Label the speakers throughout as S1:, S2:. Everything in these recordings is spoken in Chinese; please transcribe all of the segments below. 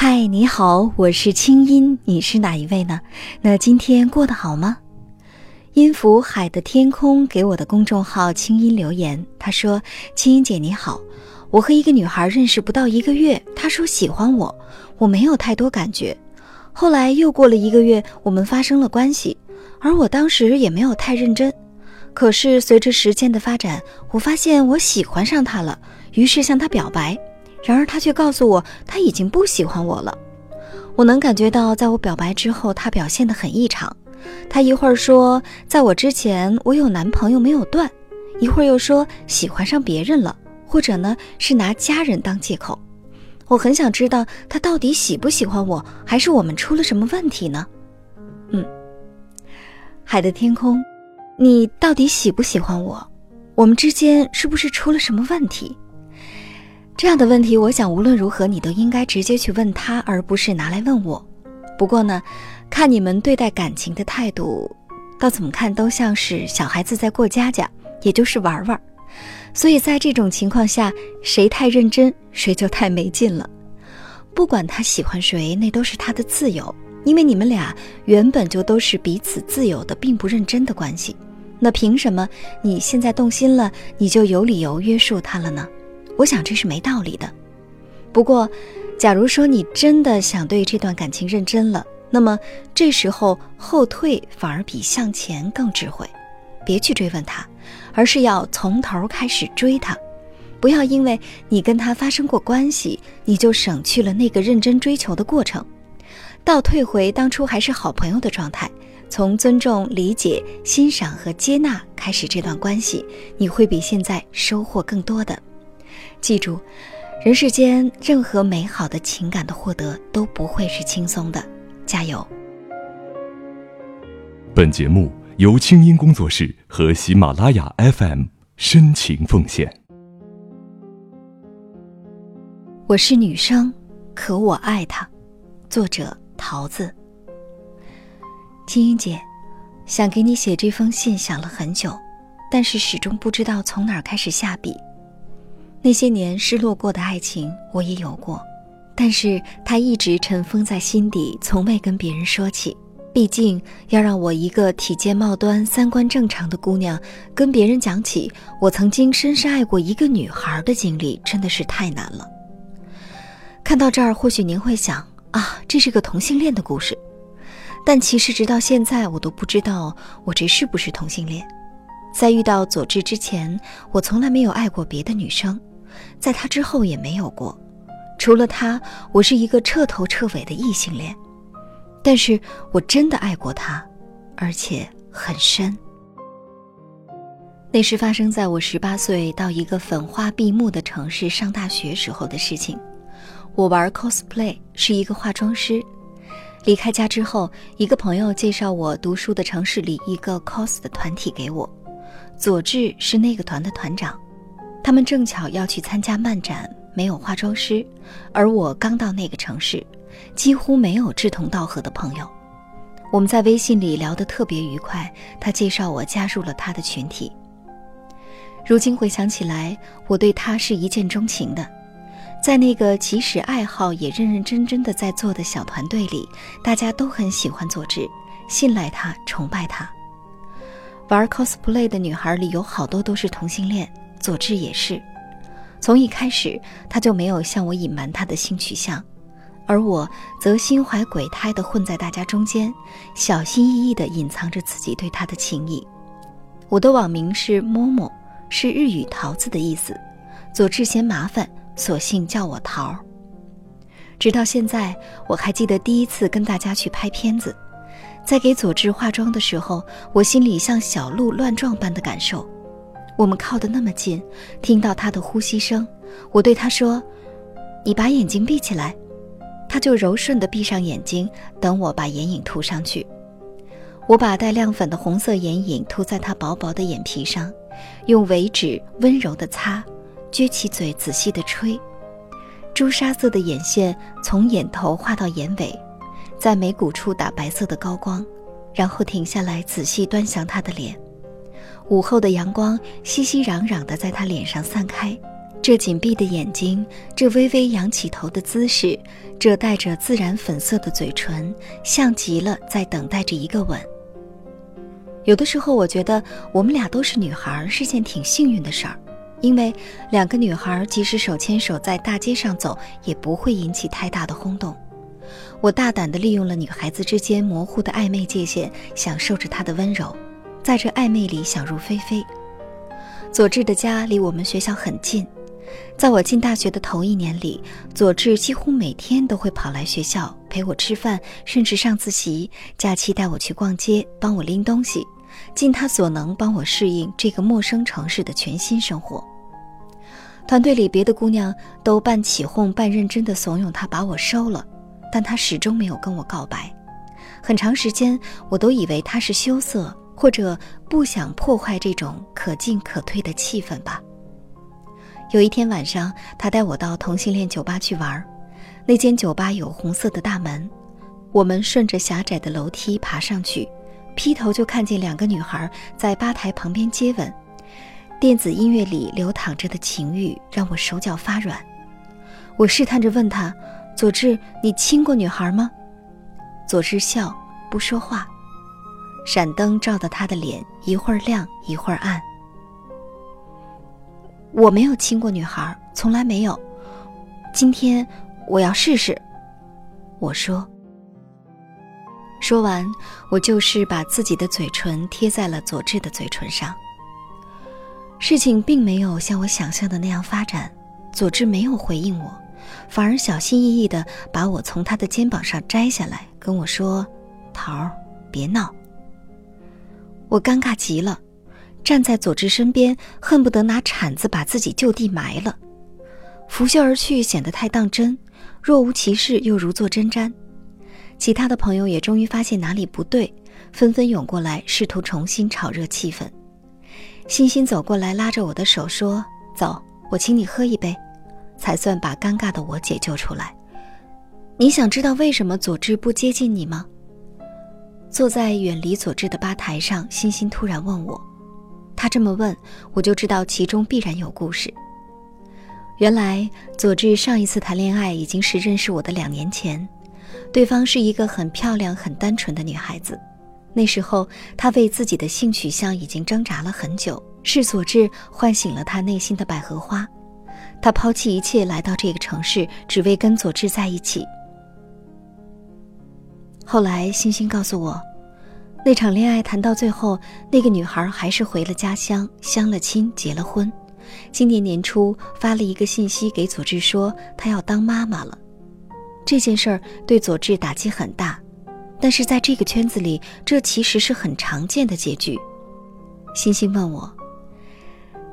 S1: 嗨，你好，我是清音，你是哪一位呢？那今天过得好吗？音符海的天空给我的公众号清音留言，他说：“清音姐你好，我和一个女孩认识不到一个月，她说喜欢我，我没有太多感觉。后来又过了一个月，我们发生了关系，而我当时也没有太认真。可是随着时间的发展，我发现我喜欢上她了，于是向她表白。然而他却告诉我，他已经不喜欢我了。我能感觉到，在我表白之后，他表现得很异常。”他一会儿说，在我之前我有男朋友没有断，一会儿又说喜欢上别人了，或者呢是拿家人当借口。我很想知道他到底喜不喜欢我，还是我们出了什么问题呢？嗯，海的天空，你到底喜不喜欢我？我们之间是不是出了什么问题？这样的问题，我想无论如何你都应该直接去问他，而不是拿来问我。不过呢。看你们对待感情的态度，倒怎么看都像是小孩子在过家家，也就是玩玩。所以在这种情况下，谁太认真，谁就太没劲了。不管他喜欢谁，那都是他的自由，因为你们俩原本就都是彼此自由的，并不认真的关系。那凭什么你现在动心了，你就有理由约束他了呢？我想这是没道理的。不过，假如说你真的想对这段感情认真了，那么这时候后退反而比向前更智慧，别去追问他，而是要从头开始追他。不要因为你跟他发生过关系，你就省去了那个认真追求的过程，倒退回当初还是好朋友的状态，从尊重、理解、欣赏和接纳开始这段关系，你会比现在收获更多的。记住，人世间任何美好的情感的获得都不会是轻松的。加油！
S2: 本节目由清音工作室和喜马拉雅 FM 深情奉献。
S1: 我是女生，可我爱他。作者：桃子。清音姐，想给你写这封信，想了很久，但是始终不知道从哪儿开始下笔。那些年失落过的爱情，我也有过。但是他一直尘封在心底，从未跟别人说起。毕竟要让我一个体健貌端、三观正常的姑娘，跟别人讲起我曾经深深爱过一个女孩的经历，真的是太难了。看到这儿，或许您会想啊，这是个同性恋的故事。但其实直到现在，我都不知道我这是不是同性恋。在遇到佐治之前，我从来没有爱过别的女生，在他之后也没有过。除了他，我是一个彻头彻尾的异性恋，但是我真的爱过他，而且很深。那是发生在我十八岁到一个粉花闭目的城市上大学时候的事情。我玩 cosplay，是一个化妆师。离开家之后，一个朋友介绍我读书的城市里一个 cos 的团体给我，佐治是那个团的团长，他们正巧要去参加漫展。没有化妆师，而我刚到那个城市，几乎没有志同道合的朋友。我们在微信里聊得特别愉快，他介绍我加入了他的群体。如今回想起来，我对他是一见钟情的。在那个即使爱好也认认真真的在做的小团队里，大家都很喜欢佐治，信赖他，崇拜他。玩 cosplay 的女孩里有好多都是同性恋，佐治也是。从一开始，他就没有向我隐瞒他的性取向，而我则心怀鬼胎地混在大家中间，小心翼翼地隐藏着自己对他的情谊。我的网名是摸摸，是日语“桃子”的意思。佐治嫌麻烦，索性叫我桃儿。直到现在，我还记得第一次跟大家去拍片子，在给佐治化妆的时候，我心里像小鹿乱撞般的感受。我们靠得那么近，听到他的呼吸声。我对他说：“你把眼睛闭起来。”他就柔顺地闭上眼睛，等我把眼影涂上去。我把带亮粉的红色眼影涂在他薄薄的眼皮上，用尾指温柔地擦，撅起嘴仔细地吹。朱砂色的眼线从眼头画到眼尾，在眉骨处打白色的高光，然后停下来仔细端详他的脸。午后的阳光熙熙攘攘地在他脸上散开，这紧闭的眼睛，这微微仰起头的姿势，这带着自然粉色的嘴唇，像极了在等待着一个吻。有的时候，我觉得我们俩都是女孩是件挺幸运的事儿，因为两个女孩即使手牵手在大街上走，也不会引起太大的轰动。我大胆地利用了女孩子之间模糊的暧昧界限，享受着她的温柔，在这暧昧里想入非非。佐治的家离我们学校很近。在我进大学的头一年里，佐治几乎每天都会跑来学校陪我吃饭，甚至上自习。假期带我去逛街，帮我拎东西，尽他所能帮我适应这个陌生城市的全新生活。团队里别的姑娘都半起哄半认真地怂恿他把我收了，但他始终没有跟我告白。很长时间，我都以为他是羞涩，或者不想破坏这种可进可退的气氛吧。有一天晚上，他带我到同性恋酒吧去玩。那间酒吧有红色的大门，我们顺着狭窄的楼梯爬上去，劈头就看见两个女孩在吧台旁边接吻。电子音乐里流淌着的情欲让我手脚发软。我试探着问他：“佐治，你亲过女孩吗？”佐治笑，不说话。闪灯照得他的脸一会儿亮一会儿暗。我没有亲过女孩，从来没有。今天我要试试。我说。说完，我就是把自己的嘴唇贴在了佐治的嘴唇上。事情并没有像我想象的那样发展，佐治没有回应我，反而小心翼翼地把我从他的肩膀上摘下来，跟我说：“桃儿，别闹。”我尴尬极了。站在佐治身边，恨不得拿铲子把自己就地埋了。拂袖而去，显得太当真，若无其事又如坐针毡。其他的朋友也终于发现哪里不对，纷纷涌过来，试图重新炒热气氛。欣欣走过来，拉着我的手说：“走，我请你喝一杯。”才算把尴尬的我解救出来。你想知道为什么佐治不接近你吗？坐在远离佐治的吧台上，欣欣突然问我。他这么问，我就知道其中必然有故事。原来佐治上一次谈恋爱已经是认识我的两年前，对方是一个很漂亮、很单纯的女孩子。那时候他为自己的性取向已经挣扎了很久，是佐治唤醒了他内心的百合花。他抛弃一切来到这个城市，只为跟佐治在一起。后来星星告诉我。那场恋爱谈到最后，那个女孩还是回了家乡，相了亲，结了婚。今年年初发了一个信息给佐治，说她要当妈妈了。这件事儿对佐治打击很大，但是在这个圈子里，这其实是很常见的结局。星星问我，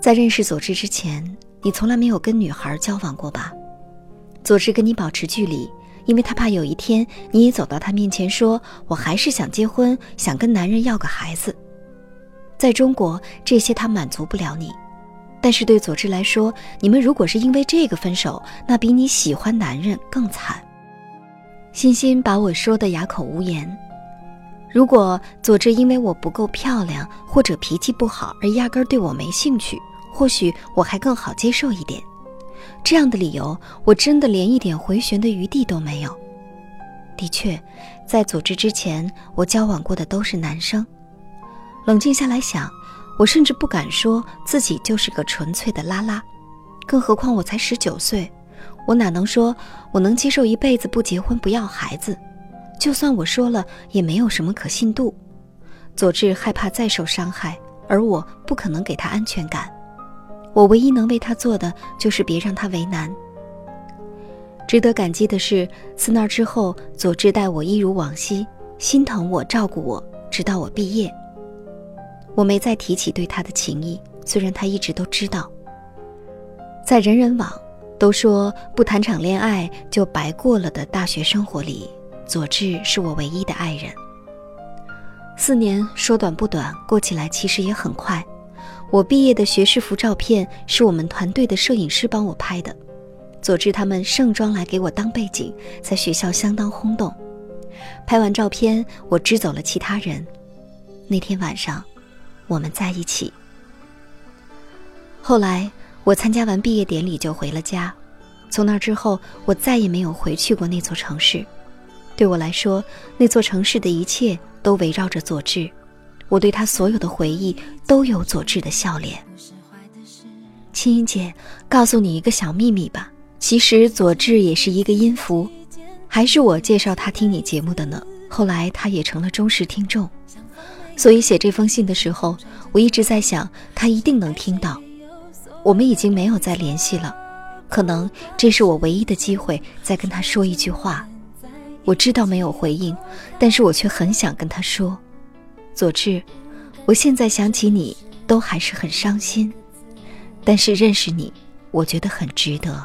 S1: 在认识佐治之前，你从来没有跟女孩交往过吧？佐治跟你保持距离。因为他怕有一天你也走到他面前说：“我还是想结婚，想跟男人要个孩子。”在中国，这些他满足不了你，但是对佐治来说，你们如果是因为这个分手，那比你喜欢男人更惨。欣欣把我说的哑口无言。如果佐治因为我不够漂亮或者脾气不好而压根对我没兴趣，或许我还更好接受一点。这样的理由，我真的连一点回旋的余地都没有。的确，在佐治之前，我交往过的都是男生。冷静下来想，我甚至不敢说自己就是个纯粹的拉拉，更何况我才十九岁，我哪能说我能接受一辈子不结婚不要孩子？就算我说了，也没有什么可信度。佐治害怕再受伤害，而我不可能给他安全感。我唯一能为他做的就是别让他为难。值得感激的是，自那之后，佐治待我一如往昔，心疼我，照顾我，直到我毕业。我没再提起对他的情谊，虽然他一直都知道。在人人网都说不谈场恋爱就白过了的大学生活里，佐治是我唯一的爱人。四年说短不短，过起来其实也很快。我毕业的学士服照片是我们团队的摄影师帮我拍的，佐治他们盛装来给我当背景，在学校相当轰动。拍完照片，我支走了其他人。那天晚上，我们在一起。后来，我参加完毕业典礼就回了家，从那之后，我再也没有回去过那座城市。对我来说，那座城市的一切都围绕着佐治，我对他所有的回忆都有佐治的笑脸。青音姐，告诉你一个小秘密吧，其实佐治也是一个音符，还是我介绍他听你节目的呢。后来他也成了忠实听众，所以写这封信的时候，我一直在想，他一定能听到。我们已经没有再联系了，可能这是我唯一的机会再跟他说一句话。我知道没有回应，但是我却很想跟他说：“佐治，我现在想起你都还是很伤心，但是认识你，我觉得很值得。”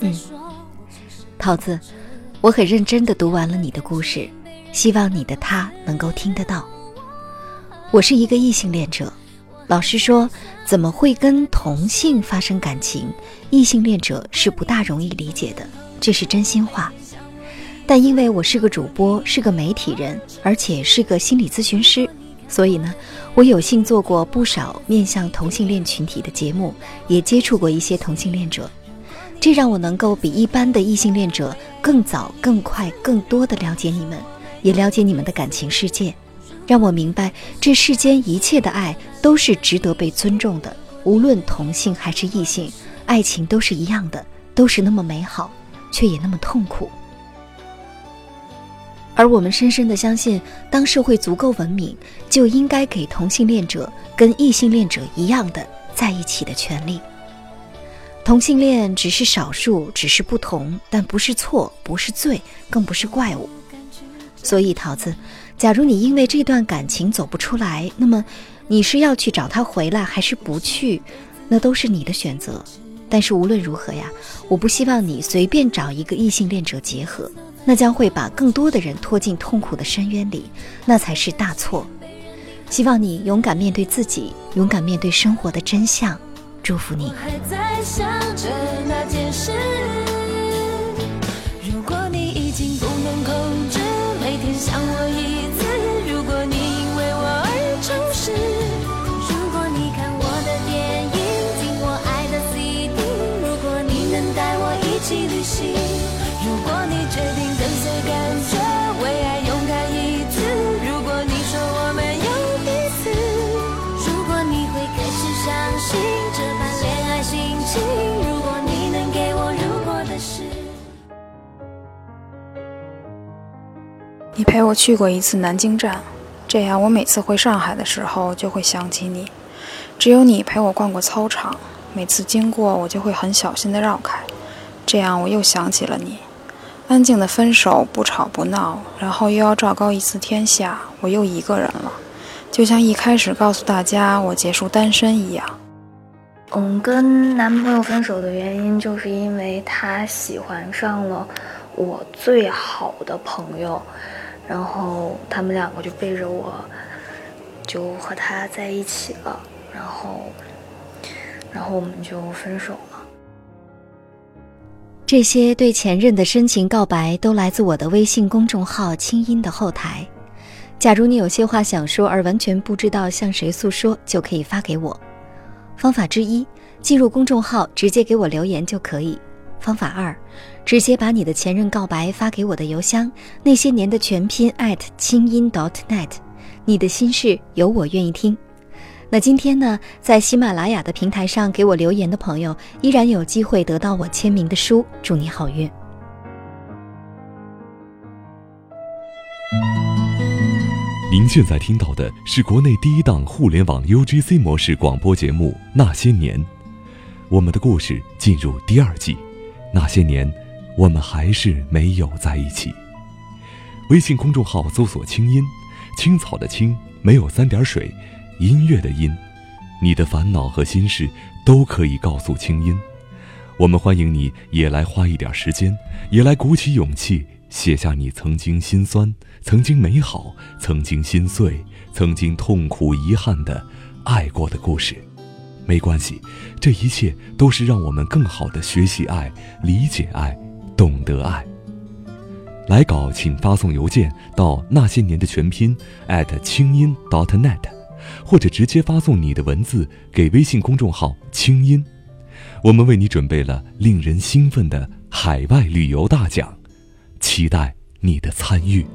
S1: 嗯，桃子，我很认真的读完了你的故事。希望你的他能够听得到。我是一个异性恋者，老实说，怎么会跟同性发生感情？异性恋者是不大容易理解的，这是真心话。但因为我是个主播，是个媒体人，而且是个心理咨询师，所以呢，我有幸做过不少面向同性恋群体的节目，也接触过一些同性恋者，这让我能够比一般的异性恋者更早、更快、更多的了解你们。也了解你们的感情世界，让我明白这世间一切的爱都是值得被尊重的，无论同性还是异性，爱情都是一样的，都是那么美好，却也那么痛苦。而我们深深的相信，当社会足够文明，就应该给同性恋者跟异性恋者一样的在一起的权利。同性恋只是少数，只是不同，但不是错，不是罪，更不是怪物。所以，桃子，假如你因为这段感情走不出来，那么你是要去找他回来，还是不去？那都是你的选择。但是无论如何呀，我不希望你随便找一个异性恋者结合，那将会把更多的人拖进痛苦的深渊里，那才是大错。希望你勇敢面对自己，勇敢面对生活的真相。祝福你。如果你已经不能控制。每天想我一你
S3: 陪我去过一次南京站，这样我每次回上海的时候就会想起你。只有你陪我逛过操场，每次经过我就会很小心地绕开，这样我又想起了你。安静的分手，不吵不闹，然后又要昭告一次天下，我又一个人了，就像一开始告诉大家我结束单身一样。
S4: 嗯，跟男朋友分手的原因就是因为他喜欢上了我最好的朋友。然后他们两个就背着我，就和他在一起了。然后，然后我们就分手了。
S1: 这些对前任的深情告白都来自我的微信公众号“清音”的后台。假如你有些话想说而完全不知道向谁诉说，就可以发给我。方法之一，进入公众号直接给我留言就可以。方法二，直接把你的前任告白发给我的邮箱，那些年的全拼艾特清音 .dot.net，你的心事有我愿意听。那今天呢，在喜马拉雅的平台上给我留言的朋友，依然有机会得到我签名的书。祝你好运。
S2: 您现在听到的是国内第一档互联网 UGC 模式广播节目《那些年》，我们的故事进入第二季。那些年，我们还是没有在一起。微信公众号搜索“清音青草”的“青”没有三点水，音乐的“音”。你的烦恼和心事都可以告诉清音，我们欢迎你也来花一点时间，也来鼓起勇气写下你曾经心酸、曾经美好、曾经心碎、曾经痛苦、遗憾的爱过的故事。没关系，这一切都是让我们更好的学习爱、理解爱、懂得爱。来稿请发送邮件到那些年的全拼清音 .dot.net，或者直接发送你的文字给微信公众号“清音”。我们为你准备了令人兴奋的海外旅游大奖，期待你的参与。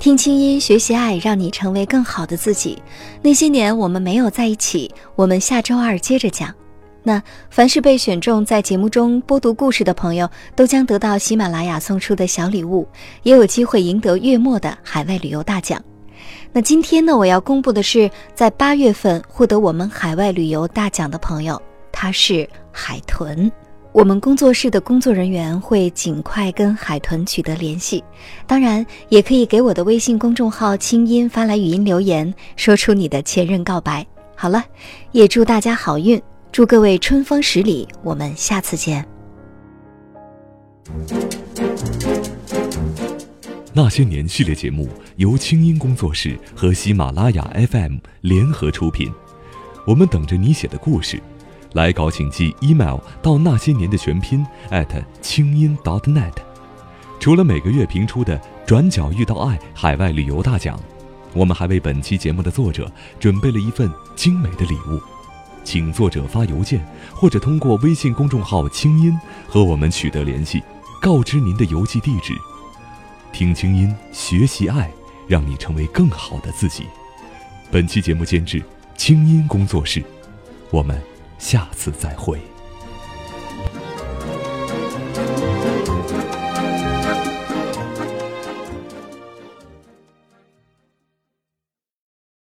S1: 听清音，学习爱，让你成为更好的自己。那些年我们没有在一起，我们下周二接着讲。那凡是被选中在节目中播读故事的朋友，都将得到喜马拉雅送出的小礼物，也有机会赢得月末的海外旅游大奖。那今天呢，我要公布的是在八月份获得我们海外旅游大奖的朋友，他是海豚。我们工作室的工作人员会尽快跟海豚取得联系，当然也可以给我的微信公众号“清音”发来语音留言，说出你的前任告白。好了，也祝大家好运，祝各位春风十里，我们下次见。
S2: 那些年系列节目由清音工作室和喜马拉雅 FM 联合出品，我们等着你写的故事。来稿请寄 email 到那些年的全拼清音 .dot.net。除了每个月评出的“转角遇到爱”海外旅游大奖，我们还为本期节目的作者准备了一份精美的礼物，请作者发邮件或者通过微信公众号“清音”和我们取得联系，告知您的邮寄地址。听清音，学习爱，让你成为更好的自己。本期节目监制清音工作室，我们。下次再会。